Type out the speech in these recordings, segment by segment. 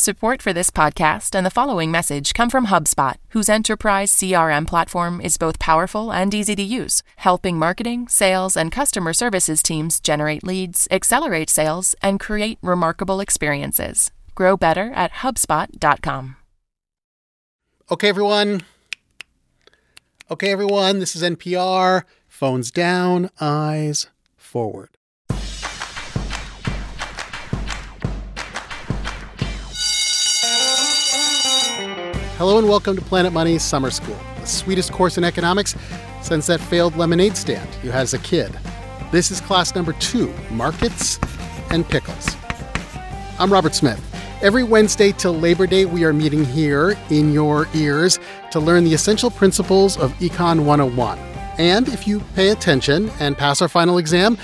Support for this podcast and the following message come from HubSpot, whose enterprise CRM platform is both powerful and easy to use, helping marketing, sales, and customer services teams generate leads, accelerate sales, and create remarkable experiences. Grow better at HubSpot.com. Okay, everyone. Okay, everyone. This is NPR. Phones down, eyes forward. Hello and welcome to Planet Money's Summer School, the sweetest course in economics since that failed lemonade stand you had as a kid. This is class number two Markets and Pickles. I'm Robert Smith. Every Wednesday till Labor Day, we are meeting here in your ears to learn the essential principles of Econ 101. And if you pay attention and pass our final exam,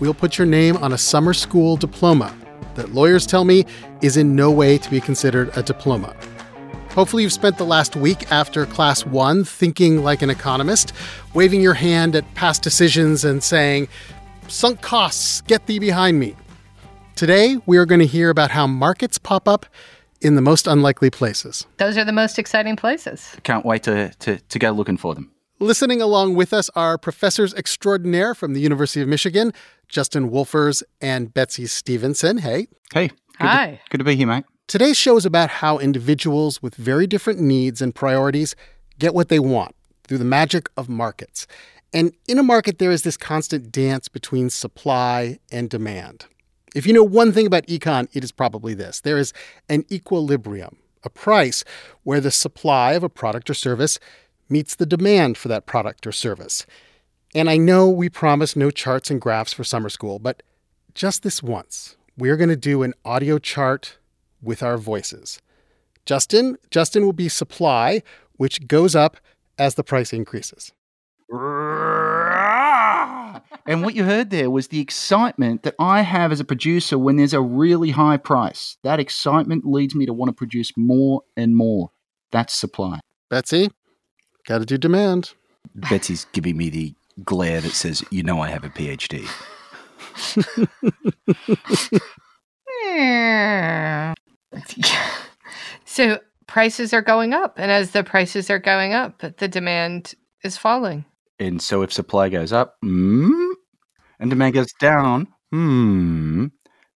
we'll put your name on a summer school diploma that lawyers tell me is in no way to be considered a diploma. Hopefully, you've spent the last week after class one thinking like an economist, waving your hand at past decisions and saying, Sunk costs, get thee behind me. Today, we are going to hear about how markets pop up in the most unlikely places. Those are the most exciting places. Can't wait to, to, to go looking for them. Listening along with us are professors extraordinaire from the University of Michigan, Justin Wolfers and Betsy Stevenson. Hey. Hey. Good Hi. To, good to be here, mate. Today's show is about how individuals with very different needs and priorities get what they want through the magic of markets. And in a market, there is this constant dance between supply and demand. If you know one thing about econ, it is probably this there is an equilibrium, a price where the supply of a product or service meets the demand for that product or service. And I know we promise no charts and graphs for summer school, but just this once, we're going to do an audio chart with our voices. Justin, Justin will be supply, which goes up as the price increases. And what you heard there was the excitement that I have as a producer when there's a really high price. That excitement leads me to want to produce more and more. That's supply. Betsy, got to do demand. Betsy's giving me the glare that says, "You know, I have a PhD." so prices are going up, and as the prices are going up, the demand is falling. And so if supply goes up, mm, and demand goes down, hmm,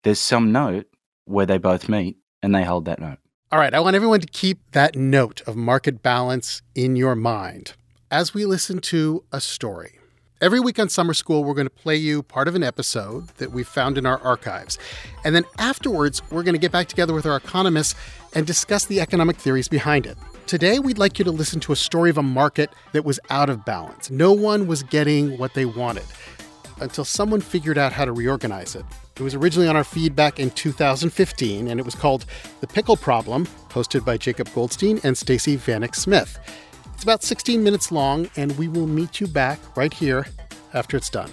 there's some note where they both meet and they hold that note. All right, I want everyone to keep that note of market balance in your mind as we listen to a story. Every week on Summer School, we're going to play you part of an episode that we found in our archives. And then afterwards, we're going to get back together with our economists and discuss the economic theories behind it. Today, we'd like you to listen to a story of a market that was out of balance. No one was getting what they wanted until someone figured out how to reorganize it. It was originally on our feed back in 2015, and it was called The Pickle Problem, hosted by Jacob Goldstein and Stacey Vanek Smith. It's about 16 minutes long, and we will meet you back right here after it's done.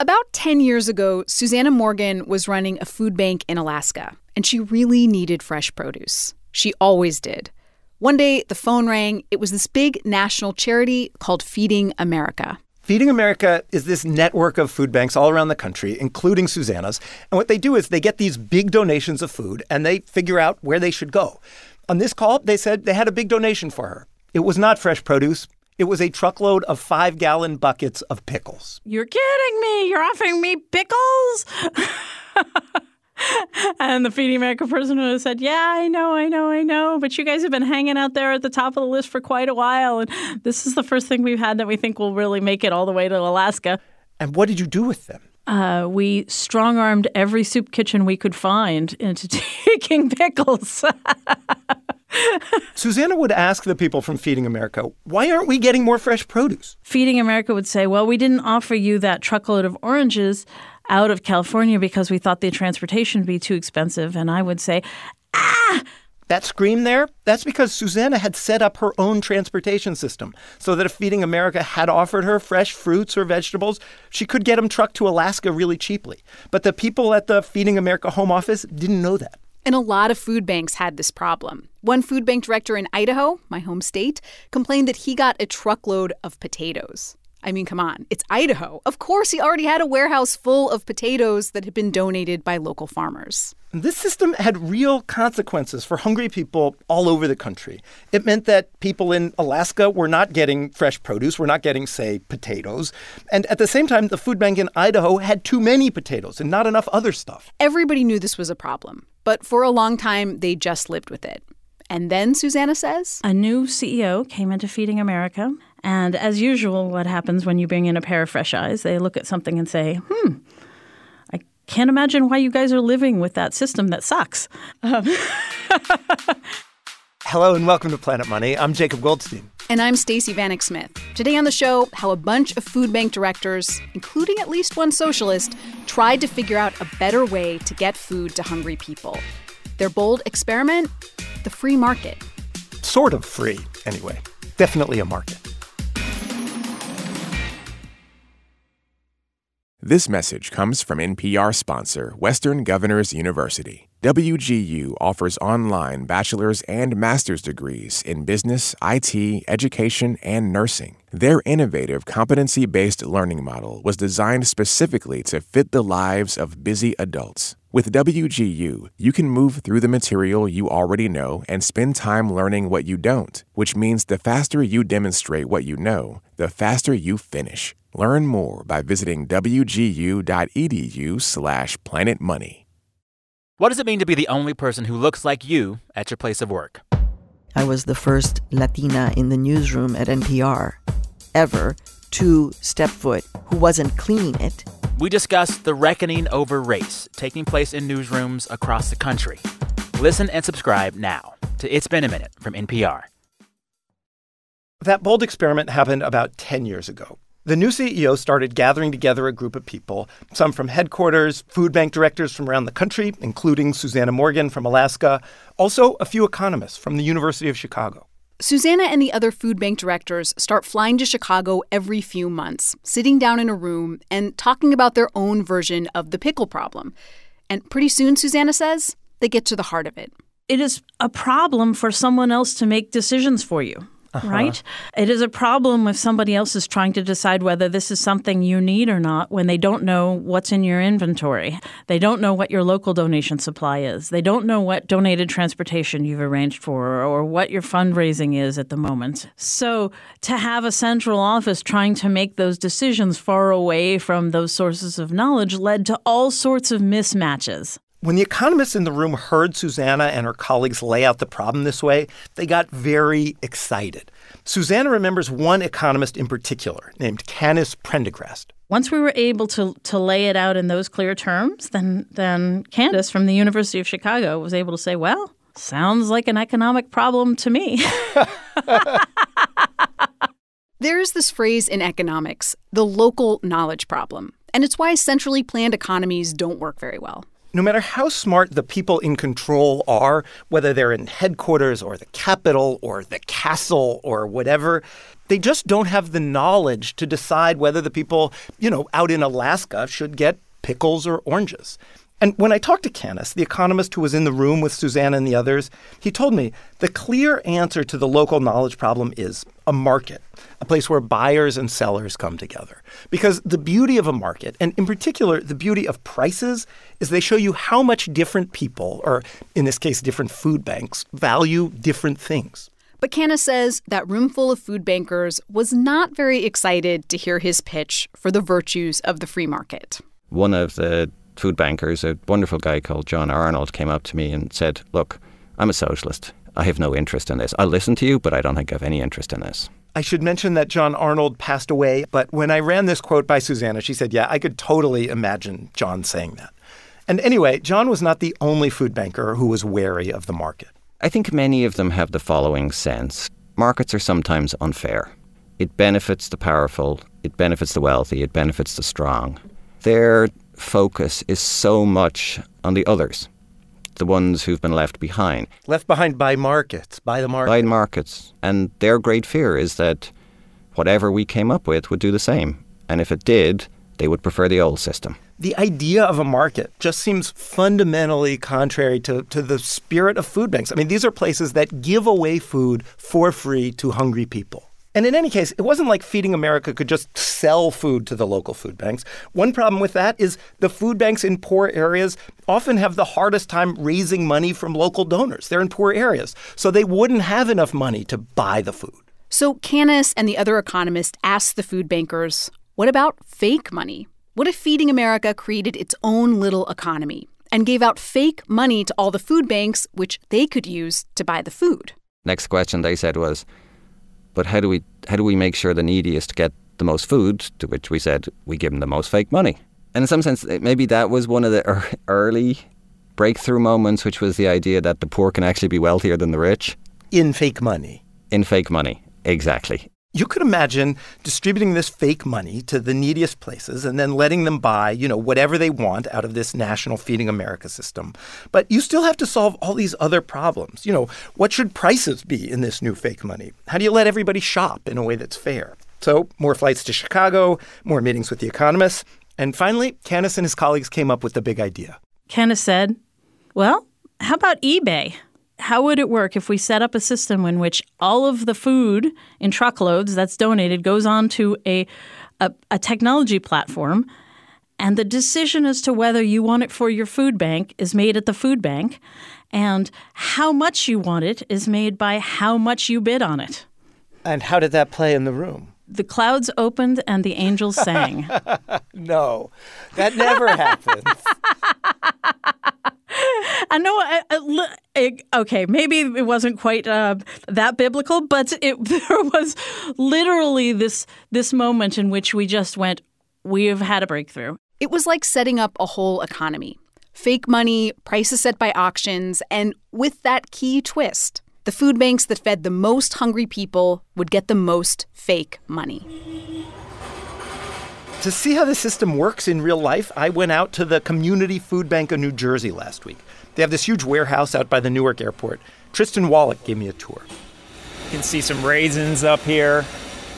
About 10 years ago, Susanna Morgan was running a food bank in Alaska, and she really needed fresh produce. She always did. One day, the phone rang. It was this big national charity called Feeding America. Feeding America is this network of food banks all around the country, including Susanna's. And what they do is they get these big donations of food and they figure out where they should go. On this call, they said they had a big donation for her. It was not fresh produce. It was a truckload of five gallon buckets of pickles. You're kidding me. You're offering me pickles? and the Feeding America person would have said, Yeah, I know, I know, I know. But you guys have been hanging out there at the top of the list for quite a while. And this is the first thing we've had that we think will really make it all the way to Alaska. And what did you do with them? Uh, we strong armed every soup kitchen we could find into taking pickles. Susanna would ask the people from Feeding America, why aren't we getting more fresh produce? Feeding America would say, well, we didn't offer you that truckload of oranges out of California because we thought the transportation would be too expensive. And I would say, ah! That scream there, that's because Susanna had set up her own transportation system so that if Feeding America had offered her fresh fruits or vegetables, she could get them trucked to Alaska really cheaply. But the people at the Feeding America home office didn't know that. And a lot of food banks had this problem. One food bank director in Idaho, my home state, complained that he got a truckload of potatoes. I mean, come on, it's Idaho. Of course, he already had a warehouse full of potatoes that had been donated by local farmers. This system had real consequences for hungry people all over the country. It meant that people in Alaska were not getting fresh produce, were not getting, say, potatoes. And at the same time, the food bank in Idaho had too many potatoes and not enough other stuff. Everybody knew this was a problem, but for a long time, they just lived with it. And then, Susanna says, a new CEO came into Feeding America and as usual, what happens when you bring in a pair of fresh eyes, they look at something and say, hmm, I can't imagine why you guys are living with that system that sucks. Um. Hello and welcome to Planet Money. I'm Jacob Goldstein. And I'm Stacey Vanek Smith. Today on the show, how a bunch of food bank directors, including at least one socialist, tried to figure out a better way to get food to hungry people. Their bold experiment? The free market. Sort of free, anyway. Definitely a market. This message comes from NPR sponsor Western Governors University. WGU offers online bachelor's and master's degrees in business, IT, education, and nursing. Their innovative competency based learning model was designed specifically to fit the lives of busy adults. With WGU, you can move through the material you already know and spend time learning what you don't, which means the faster you demonstrate what you know, the faster you finish. Learn more by visiting wgu.edu/slash planetmoney. What does it mean to be the only person who looks like you at your place of work? I was the first Latina in the newsroom at NPR ever to step foot who wasn't cleaning it. We discuss the reckoning over race taking place in newsrooms across the country. Listen and subscribe now to It's Been a Minute from NPR. That bold experiment happened about 10 years ago. The new CEO started gathering together a group of people, some from headquarters, food bank directors from around the country, including Susannah Morgan from Alaska, also a few economists from the University of Chicago. Susannah and the other food bank directors start flying to Chicago every few months, sitting down in a room and talking about their own version of the pickle problem. And pretty soon, Susanna says, they get to the heart of it. It is a problem for someone else to make decisions for you. Uh-huh. Right? It is a problem if somebody else is trying to decide whether this is something you need or not when they don't know what's in your inventory. They don't know what your local donation supply is. They don't know what donated transportation you've arranged for or what your fundraising is at the moment. So to have a central office trying to make those decisions far away from those sources of knowledge led to all sorts of mismatches. When the economists in the room heard Susanna and her colleagues lay out the problem this way, they got very excited. Susanna remembers one economist in particular named Canice Prendergast. Once we were able to, to lay it out in those clear terms, then, then Candace from the University of Chicago was able to say, well, sounds like an economic problem to me. There's this phrase in economics, the local knowledge problem, and it's why centrally planned economies don't work very well no matter how smart the people in control are, whether they're in headquarters or the capital or the castle or whatever, they just don't have the knowledge to decide whether the people, you know, out in Alaska should get pickles or oranges. And when I talked to Canice, the economist who was in the room with Susannah and the others, he told me the clear answer to the local knowledge problem is a market, a place where buyers and sellers come together. Because the beauty of a market, and in particular, the beauty of prices, is they show you how much different people, or in this case, different food banks, value different things. But Canice says that room full of food bankers was not very excited to hear his pitch for the virtues of the free market. One of the food bankers, a wonderful guy called John Arnold, came up to me and said, Look, I'm a socialist. I have no interest in this. I'll listen to you, but I don't think I have any interest in this. I should mention that John Arnold passed away, but when I ran this quote by Susannah, she said, Yeah, I could totally imagine John saying that. And anyway, John was not the only food banker who was wary of the market. I think many of them have the following sense markets are sometimes unfair. It benefits the powerful, it benefits the wealthy, it benefits the strong. Their focus is so much on the others, the ones who've been left behind. Left behind by markets, by the markets. By markets. And their great fear is that whatever we came up with would do the same. And if it did, they would prefer the old system. The idea of a market just seems fundamentally contrary to, to the spirit of food banks. I mean, these are places that give away food for free to hungry people. And in any case, it wasn't like Feeding America could just sell food to the local food banks. One problem with that is the food banks in poor areas often have the hardest time raising money from local donors. They're in poor areas, so they wouldn't have enough money to buy the food. So Canice and the other economists asked the food bankers, what about fake money? What if Feeding America created its own little economy and gave out fake money to all the food banks, which they could use to buy the food? Next question they said was, but how do we how do we make sure the neediest get the most food? To which we said we give them the most fake money. And in some sense, maybe that was one of the early breakthrough moments, which was the idea that the poor can actually be wealthier than the rich. In fake money. In fake money, exactly. You could imagine distributing this fake money to the neediest places and then letting them buy, you know, whatever they want out of this national Feeding America system. But you still have to solve all these other problems. You know, what should prices be in this new fake money? How do you let everybody shop in a way that's fair? So, more flights to Chicago, more meetings with the economists. And finally, Canice and his colleagues came up with the big idea. Canice said, Well, how about eBay? How would it work if we set up a system in which all of the food in truckloads that's donated goes onto a, a, a technology platform and the decision as to whether you want it for your food bank is made at the food bank, and how much you want it is made by how much you bid on it. And how did that play in the room? The clouds opened and the angels sang. no, that never happens. I know. I, I, okay, maybe it wasn't quite uh, that biblical, but it, there was literally this this moment in which we just went, "We have had a breakthrough." It was like setting up a whole economy: fake money, prices set by auctions, and with that key twist the food banks that fed the most hungry people would get the most fake money. To see how the system works in real life, I went out to the Community Food Bank of New Jersey last week. They have this huge warehouse out by the Newark airport. Tristan Wallach gave me a tour. You can see some raisins up here,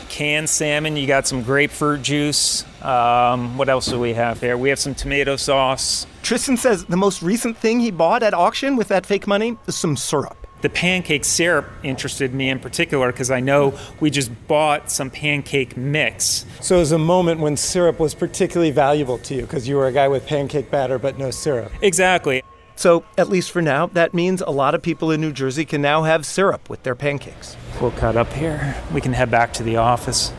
canned salmon. You got some grapefruit juice. Um, what else do we have here? We have some tomato sauce. Tristan says the most recent thing he bought at auction with that fake money is some syrup. The pancake syrup interested me in particular because I know we just bought some pancake mix. So it was a moment when syrup was particularly valuable to you because you were a guy with pancake batter but no syrup. Exactly. So, at least for now, that means a lot of people in New Jersey can now have syrup with their pancakes. We'll cut up here. We can head back to the office.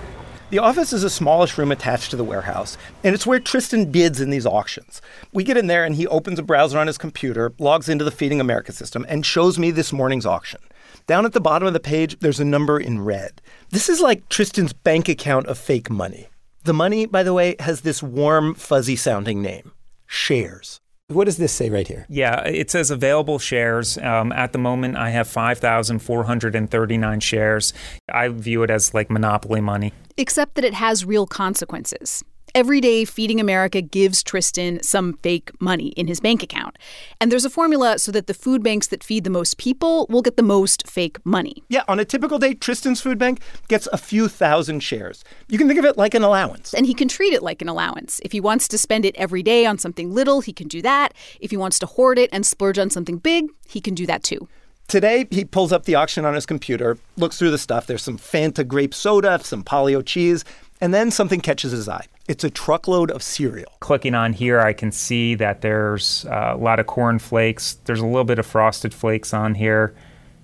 The office is a smallish room attached to the warehouse, and it's where Tristan bids in these auctions. We get in there, and he opens a browser on his computer, logs into the Feeding America system, and shows me this morning's auction. Down at the bottom of the page, there's a number in red. This is like Tristan's bank account of fake money. The money, by the way, has this warm, fuzzy sounding name shares. What does this say right here? Yeah, it says available shares. Um, at the moment, I have 5,439 shares. I view it as like monopoly money. Except that it has real consequences. Every day, Feeding America gives Tristan some fake money in his bank account. And there's a formula so that the food banks that feed the most people will get the most fake money. Yeah, on a typical day, Tristan's food bank gets a few thousand shares. You can think of it like an allowance. And he can treat it like an allowance. If he wants to spend it every day on something little, he can do that. If he wants to hoard it and splurge on something big, he can do that too. Today, he pulls up the auction on his computer, looks through the stuff. There's some Fanta grape soda, some Polly-O cheese, and then something catches his eye. It's a truckload of cereal. Clicking on here, I can see that there's uh, a lot of corn flakes. There's a little bit of frosted flakes on here.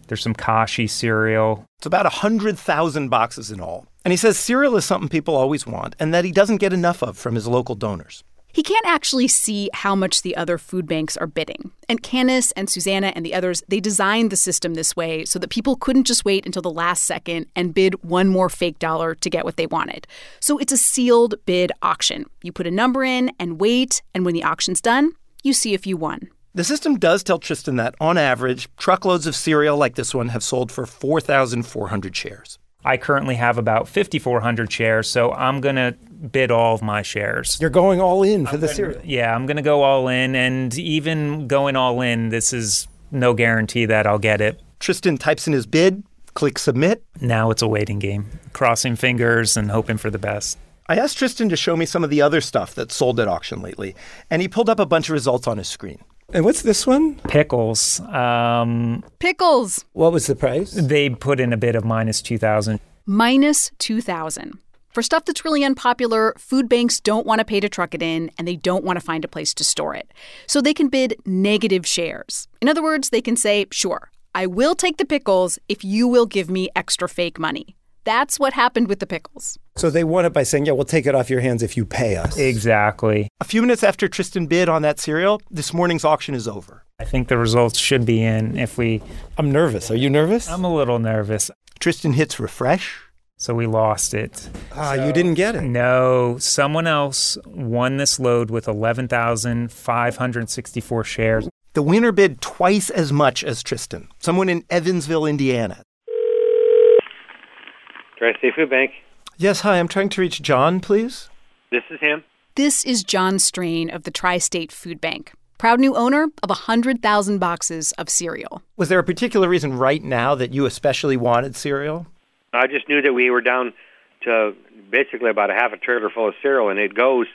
There's some Kashi cereal. It's about 100,000 boxes in all. And he says cereal is something people always want and that he doesn't get enough of from his local donors. He can't actually see how much the other food banks are bidding. And Canice and Susanna and the others, they designed the system this way so that people couldn't just wait until the last second and bid one more fake dollar to get what they wanted. So it's a sealed bid auction. You put a number in and wait, and when the auction's done, you see if you won. The system does tell Tristan that, on average, truckloads of cereal like this one have sold for 4,400 shares. I currently have about 5,400 shares, so I'm going to bid all of my shares. You're going all in for I'm the gonna, cereal. Yeah, I'm going to go all in. And even going all in, this is no guarantee that I'll get it. Tristan types in his bid, clicks submit. Now it's a waiting game, crossing fingers and hoping for the best. I asked Tristan to show me some of the other stuff that's sold at auction lately, and he pulled up a bunch of results on his screen. And what's this one? Pickles. Um, Pickles. What was the price? They put in a bid of minus 2,000. minus 2,000. For stuff that's really unpopular, food banks don't want to pay to truck it in and they don't want to find a place to store it. So they can bid negative shares. In other words, they can say, sure, I will take the pickles if you will give me extra fake money. That's what happened with the pickles. So they won it by saying, yeah, we'll take it off your hands if you pay us. Exactly. A few minutes after Tristan bid on that cereal, this morning's auction is over. I think the results should be in if we. I'm nervous. Are you nervous? I'm a little nervous. Tristan hits refresh. So we lost it. Ah, so, you didn't get it. No, someone else won this load with 11,564 shares. The winner bid twice as much as Tristan, someone in Evansville, Indiana. Tri-State Food Bank. Yes, hi. I'm trying to reach John, please. This is him. This is John Strain of the Tri State Food Bank, proud new owner of 100,000 boxes of cereal. Was there a particular reason right now that you especially wanted cereal? I just knew that we were down to basically about a half a trailer full of cereal, and it goes.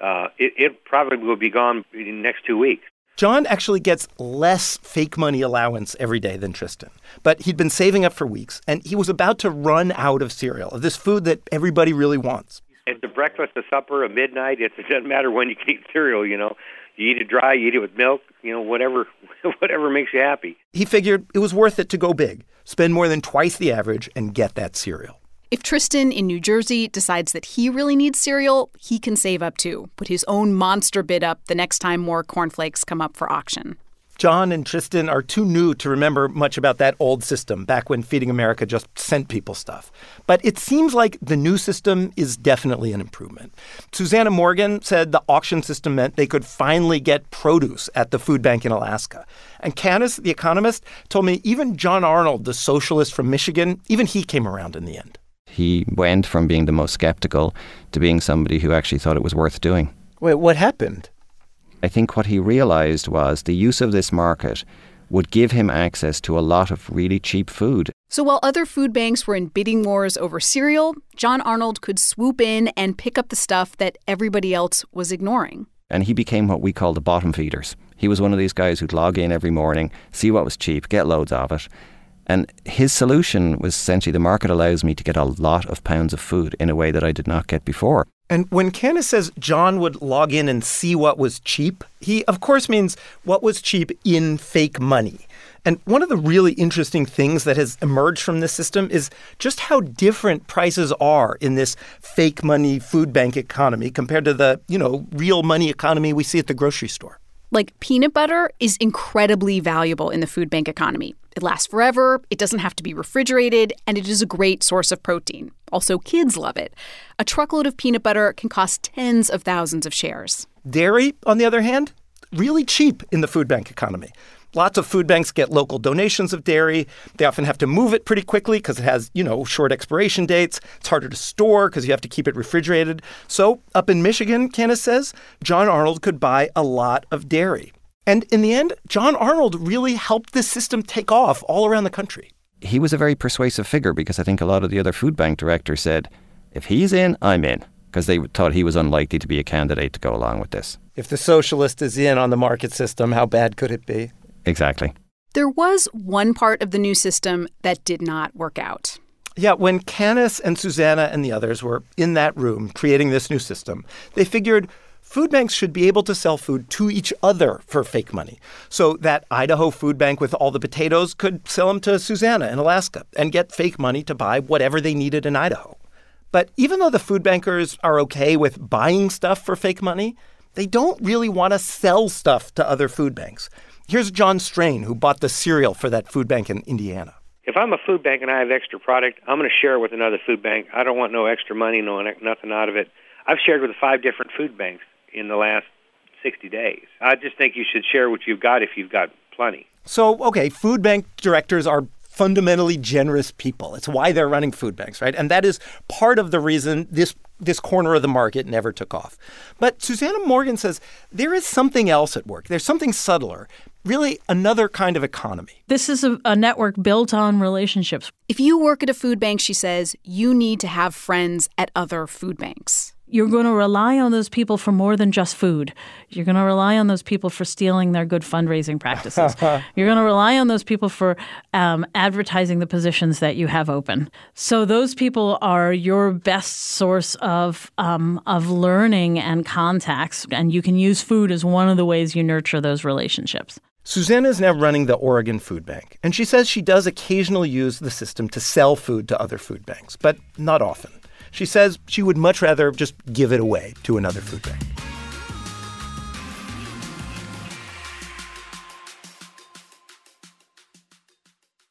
Uh, it, it probably will be gone in the next two weeks. John actually gets less fake money allowance every day than Tristan, but he'd been saving up for weeks, and he was about to run out of cereal, of this food that everybody really wants. It's a breakfast, a supper, a midnight. It doesn't matter when you eat cereal. You know, you eat it dry, you eat it with milk. You know, whatever, whatever makes you happy. He figured it was worth it to go big, spend more than twice the average, and get that cereal. If Tristan in New Jersey decides that he really needs cereal, he can save up too. Put his own monster bid up the next time more cornflakes come up for auction. John and Tristan are too new to remember much about that old system back when Feeding America just sent people stuff. But it seems like the new system is definitely an improvement. Susannah Morgan said the auction system meant they could finally get produce at the food bank in Alaska. And Canice, the economist, told me even John Arnold, the socialist from Michigan, even he came around in the end. He went from being the most skeptical to being somebody who actually thought it was worth doing. Wait, what happened? I think what he realized was the use of this market would give him access to a lot of really cheap food. So while other food banks were in bidding wars over cereal, John Arnold could swoop in and pick up the stuff that everybody else was ignoring. And he became what we call the bottom feeders. He was one of these guys who'd log in every morning, see what was cheap, get loads of it. And his solution was essentially the market allows me to get a lot of pounds of food in a way that I did not get before. And when Canice says John would log in and see what was cheap, he of course means what was cheap in fake money. And one of the really interesting things that has emerged from this system is just how different prices are in this fake money food bank economy compared to the, you know, real money economy we see at the grocery store. Like peanut butter is incredibly valuable in the food bank economy. It lasts forever, it doesn't have to be refrigerated, and it is a great source of protein. Also, kids love it. A truckload of peanut butter can cost tens of thousands of shares. Dairy, on the other hand, really cheap in the food bank economy. Lots of food banks get local donations of dairy. They often have to move it pretty quickly because it has, you know, short expiration dates. It's harder to store because you have to keep it refrigerated. So, up in Michigan, Canice says, John Arnold could buy a lot of dairy. And in the end, John Arnold really helped this system take off all around the country. He was a very persuasive figure because I think a lot of the other food bank directors said, if he's in, I'm in, because they thought he was unlikely to be a candidate to go along with this. If the socialist is in on the market system, how bad could it be? Exactly. There was one part of the new system that did not work out. Yeah, when Canice and Susanna and the others were in that room creating this new system, they figured food banks should be able to sell food to each other for fake money. So that Idaho food bank with all the potatoes could sell them to Susanna in Alaska and get fake money to buy whatever they needed in Idaho. But even though the food bankers are okay with buying stuff for fake money, they don't really want to sell stuff to other food banks. Here's John Strain, who bought the cereal for that food bank in Indiana. If I'm a food bank and I have extra product, I'm going to share it with another food bank. I don't want no extra money, no nothing out of it. I've shared with five different food banks in the last 60 days. I just think you should share what you've got if you've got plenty. So, okay, food bank directors are fundamentally generous people. It's why they're running food banks, right? And that is part of the reason this this corner of the market never took off. But Susannah Morgan says there is something else at work. There's something subtler, really another kind of economy. This is a, a, network built on relationships. If you work at a food bank, she says, you need to have friends at other food banks. You're going to rely on those people for more than just food. You're going to rely on those people for stealing their good fundraising practices. you're going to rely on those people for um, advertising the positions that you have open. So those people are your best source of um, of learning and contacts, and you can use food as one of the ways you nurture those relationships. Susanna is now running the Oregon Food Bank, and she says she does occasionally use the system to sell food to other food banks, but not often. She says she would much rather just give it away to another food bank.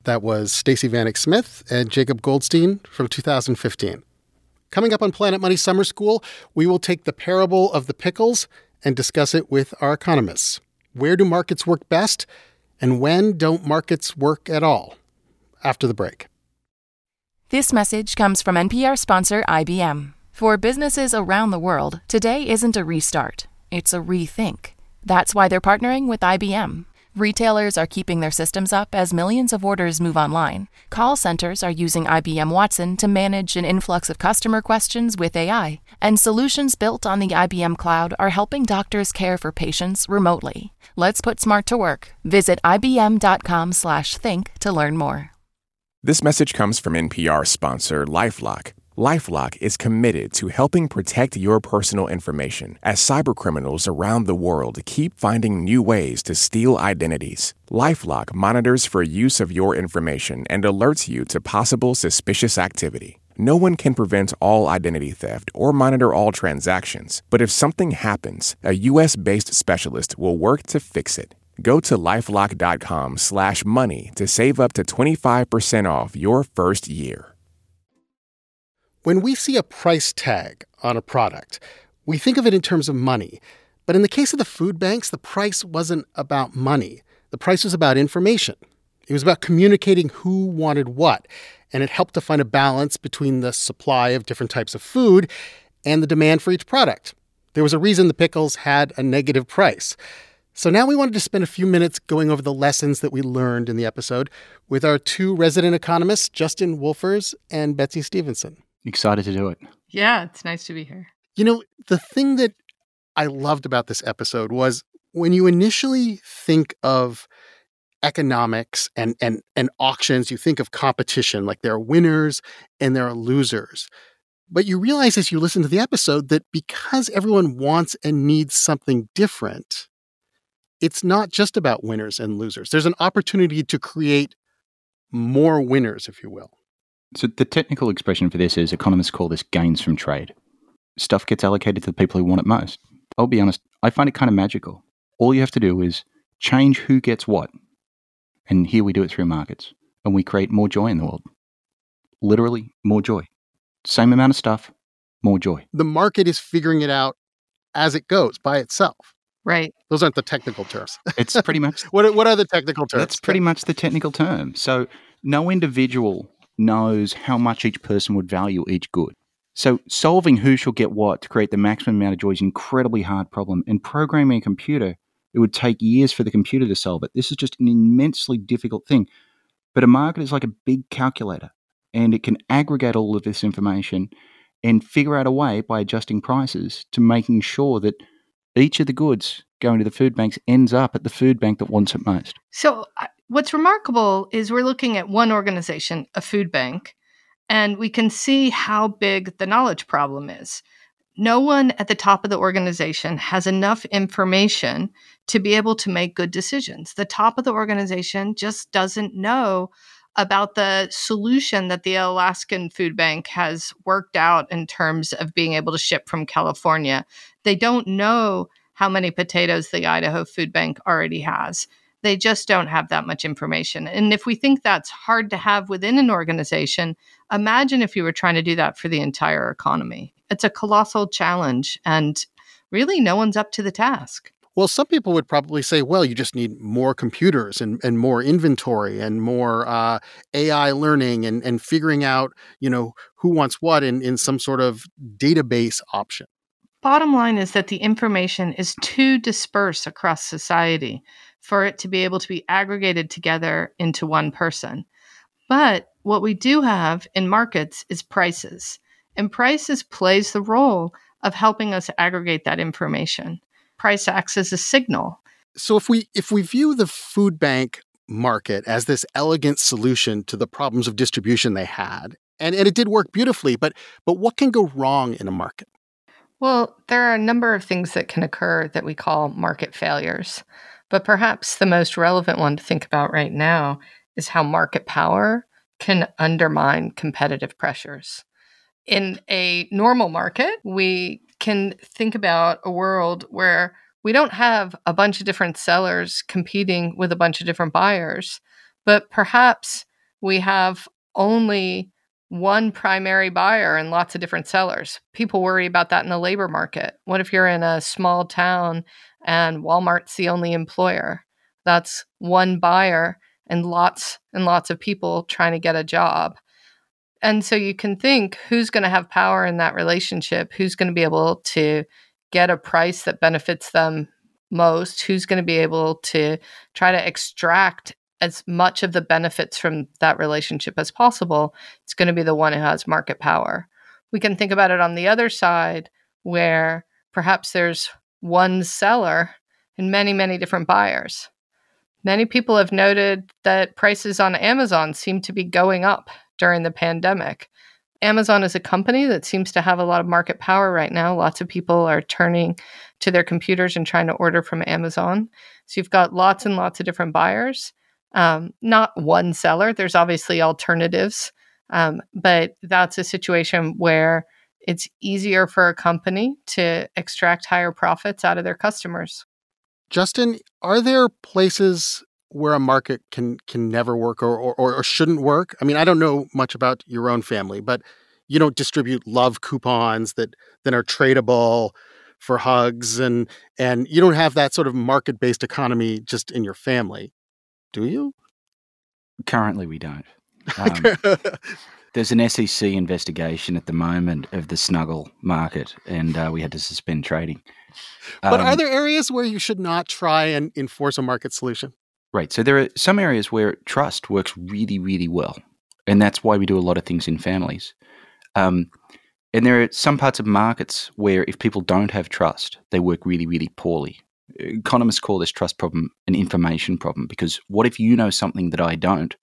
That was Stacey Vanek Smith and Jacob Goldstein from 2015. Coming up on Planet Money Summer School, we will take the parable of the pickles and discuss it with our economists. Where do markets work best? And when don't markets work at all? After the break. This message comes from NPR sponsor IBM. For businesses around the world, today isn't a restart, it's a rethink. That's why they're partnering with IBM. Retailers are keeping their systems up as millions of orders move online. Call centers are using IBM Watson to manage an influx of customer questions with AI. And solutions built on the IBM cloud are helping doctors care for patients remotely. Let's put smart to work. Visit ibm.com/think to learn more. This message comes from NPR sponsor Lifelock. Lifelock is committed to helping protect your personal information as cybercriminals around the world keep finding new ways to steal identities. Lifelock monitors for use of your information and alerts you to possible suspicious activity. No one can prevent all identity theft or monitor all transactions, but if something happens, a US based specialist will work to fix it. Go to lifelock.com slash money to save up to 25% off your first year. When we see a price tag on a product, we think of it in terms of money. But in the case of the food banks, the price wasn't about money. The price was about information. It was about communicating who wanted what. And it helped to find a balance between the supply of different types of food and the demand for each product. There was a reason the pickles had a negative price. So now we wanted to spend a few minutes going over the lessons that we learned in the episode with our two resident economists, Justin Wolfers and Betsy Stevenson. Excited to do it. Yeah, it's nice to be here. You know, the thing that I loved about this episode was when you initially think of economics and, and, and auctions, you think of competition, like there are winners and there are losers. But you realize as you listen to the episode that because everyone wants and needs something different, it's not just about winners and losers. There's an opportunity to create more winners, if you will. So, the technical expression for this is economists call this gains from trade. Stuff gets allocated to the people who want it most. I'll be honest, I find it kind of magical. All you have to do is change who gets what. And here we do it through markets. And we create more joy in the world. Literally, more joy. Same amount of stuff, more joy. The market is figuring it out as it goes by itself. Right. Those aren't the technical terms. It's pretty much. what, what are the technical terms? That's pretty much the technical term. So no individual knows how much each person would value each good. So solving who shall get what to create the maximum amount of joy is an incredibly hard problem. And programming a computer, it would take years for the computer to solve it. This is just an immensely difficult thing. But a market is like a big calculator and it can aggregate all of this information and figure out a way by adjusting prices to making sure that each of the goods going to the food banks ends up at the food bank that wants it most. So, what's remarkable is we're looking at one organization, a food bank, and we can see how big the knowledge problem is. No one at the top of the organization has enough information to be able to make good decisions. The top of the organization just doesn't know about the solution that the Alaskan Food Bank has worked out in terms of being able to ship from California. They don't know how many potatoes the Idaho Food Bank already has. They just don't have that much information. And if we think that's hard to have within an organization, imagine if you were trying to do that for the entire economy. It's a colossal challenge, and really, no one's up to the task. Well, some people would probably say, well, you just need more computers and, and more inventory and more uh, AI learning and, and figuring out, you know, who wants what in, in some sort of database option. Bottom line is that the information is too dispersed across society for it to be able to be aggregated together into one person. But what we do have in markets is prices. And prices plays the role of helping us aggregate that information. Price acts as a signal. So if we if we view the food bank market as this elegant solution to the problems of distribution they had, and, and it did work beautifully, but but what can go wrong in a market? Well, there are a number of things that can occur that we call market failures. But perhaps the most relevant one to think about right now is how market power can undermine competitive pressures. In a normal market, we can think about a world where we don't have a bunch of different sellers competing with a bunch of different buyers, but perhaps we have only one primary buyer and lots of different sellers. People worry about that in the labor market. What if you're in a small town and Walmart's the only employer? That's one buyer and lots and lots of people trying to get a job. And so you can think who's going to have power in that relationship, who's going to be able to get a price that benefits them most, who's going to be able to try to extract as much of the benefits from that relationship as possible. It's going to be the one who has market power. We can think about it on the other side where perhaps there's one seller and many, many different buyers. Many people have noted that prices on Amazon seem to be going up during the pandemic. Amazon is a company that seems to have a lot of market power right now. Lots of people are turning to their computers and trying to order from Amazon. So you've got lots and lots of different buyers, um, not one seller. There's obviously alternatives, um, but that's a situation where it's easier for a company to extract higher profits out of their customers. Justin, are there places where a market can can never work or, or, or shouldn't work? I mean, I don't know much about your own family, but you don't distribute love coupons that then are tradable for hugs and and you don't have that sort of market-based economy just in your family. Do you? Currently we don't. Um, there's an SEC investigation at the moment of the snuggle market, and uh, we had to suspend trading. But um, are there areas where you should not try and enforce a market solution? Right. So there are some areas where trust works really, really well. And that's why we do a lot of things in families. Um, and there are some parts of markets where if people don't have trust, they work really, really poorly. Economists call this trust problem an information problem because what if you know something that I don't?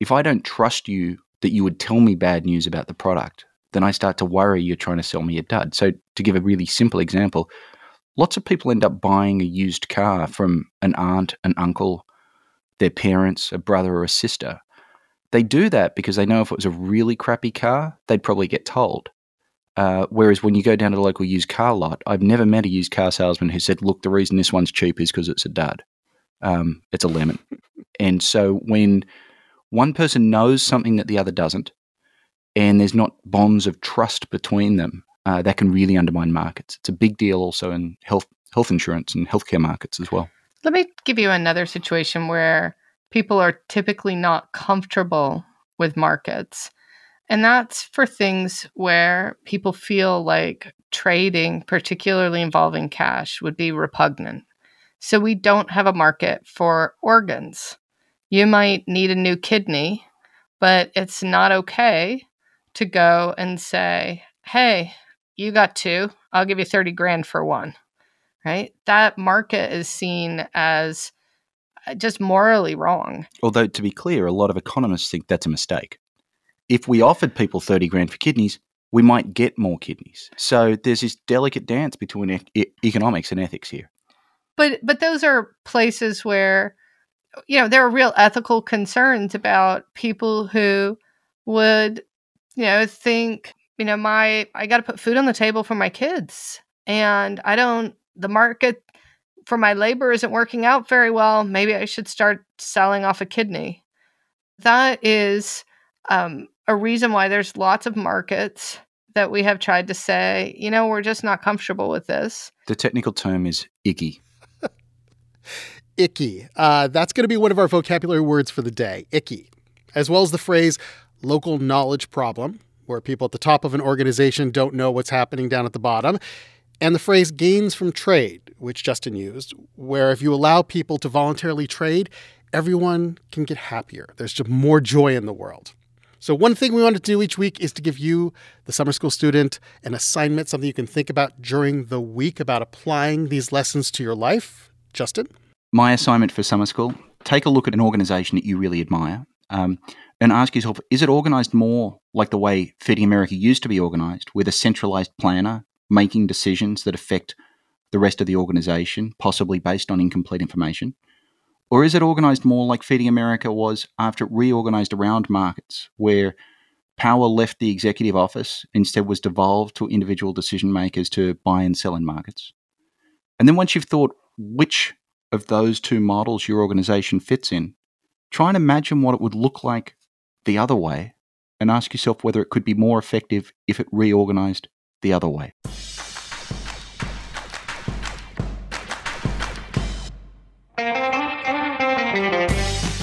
If I don't trust you that you would tell me bad news about the product, then I start to worry you're trying to sell me a dud. So, to give a really simple example, lots of people end up buying a used car from an aunt, an uncle, their parents, a brother, or a sister. They do that because they know if it was a really crappy car, they'd probably get told. Uh, whereas when you go down to the local used car lot, I've never met a used car salesman who said, "Look, the reason this one's cheap is because it's a dud. Um, it's a lemon." and so when one person knows something that the other doesn't, and there's not bonds of trust between them, uh, that can really undermine markets. It's a big deal also in health health insurance and healthcare markets as well. Let me give you another situation where people are typically not comfortable with markets. And that's for things where people feel like trading, particularly involving cash, would be repugnant. So we don't have a market for organs. You might need a new kidney, but it's not okay to go and say, hey, you got two, I'll give you 30 grand for one. Right? That market is seen as uh, just morally wrong. Although, to be clear, a lot of economists think that's a mistake. If we offered people 30 grand for kidneys, we might get more kidneys. So there's this delicate dance between e- economics and ethics here. But but those are places where you know there are real ethical concerns about people who would you know think you know my i got to put food on the table for my kids and i don't the market for my labor isn't working out very well maybe i should start selling off a kidney that is um, a reason why there's lots of markets that we have tried to say you know we're just not comfortable with this the technical term is icky icky uh, that's going to be one of our vocabulary words for the day icky as well as the phrase local knowledge problem where people at the top of an organization don't know what's happening down at the bottom, and the phrase gains from trade, which Justin used, where if you allow people to voluntarily trade, everyone can get happier. There's just more joy in the world. So, one thing we want to do each week is to give you, the summer school student, an assignment, something you can think about during the week about applying these lessons to your life. Justin? My assignment for summer school take a look at an organization that you really admire um, and ask yourself is it organized more like the way Feeding America used to be organized, with a centralized planner making decisions that affect the rest of the organization, possibly based on incomplete information? Or is it organized more like Feeding America was after it reorganized around markets, where power left the executive office, instead was devolved to individual decision makers to buy and sell in markets? And then once you've thought which of those two models your organization fits in, try and imagine what it would look like the other way and ask yourself whether it could be more effective if it reorganized the other way.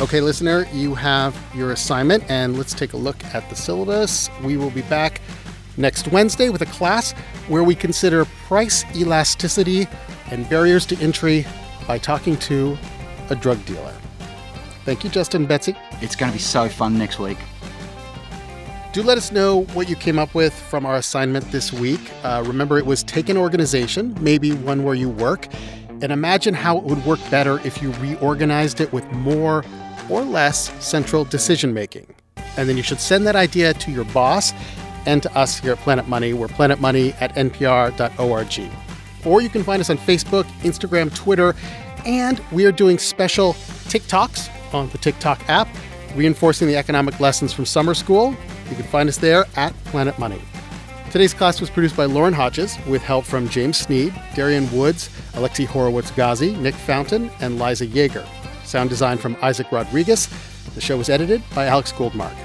Okay, listener, you have your assignment, and let's take a look at the syllabus. We will be back next Wednesday with a class where we consider price elasticity and barriers to entry by talking to a drug dealer. Thank you, Justin Betsey. It's going to be so fun next week. Do let us know what you came up with from our assignment this week. Uh, remember, it was take an organization, maybe one where you work, and imagine how it would work better if you reorganized it with more or less central decision making. And then you should send that idea to your boss and to us here at Planet Money. We're planetmoney at npr.org. Or you can find us on Facebook, Instagram, Twitter, and we are doing special TikToks on the TikTok app, reinforcing the economic lessons from summer school. You can find us there at Planet Money. Today's class was produced by Lauren Hodges with help from James Sneed, Darian Woods, Alexi Horowitz Ghazi, Nick Fountain, and Liza Yeager. Sound design from Isaac Rodriguez. The show was edited by Alex Goldmark.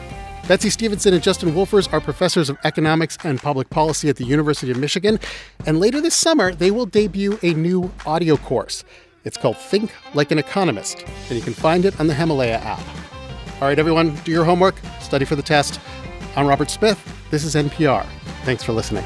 Betsey Stevenson and Justin Wolfers are professors of economics and public policy at the University of Michigan. And later this summer, they will debut a new audio course. It's called Think Like an Economist, and you can find it on the Himalaya app. All right, everyone, do your homework, study for the test. I'm Robert Smith. This is NPR. Thanks for listening.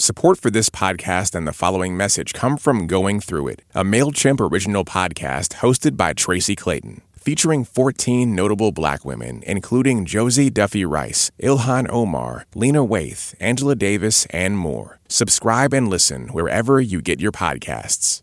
Support for this podcast and the following message come from Going Through It, a MailChimp original podcast hosted by Tracy Clayton featuring 14 notable black women, including Josie Duffy Rice, Ilhan Omar, Lena Waithe, Angela Davis, and more. Subscribe and listen wherever you get your podcasts.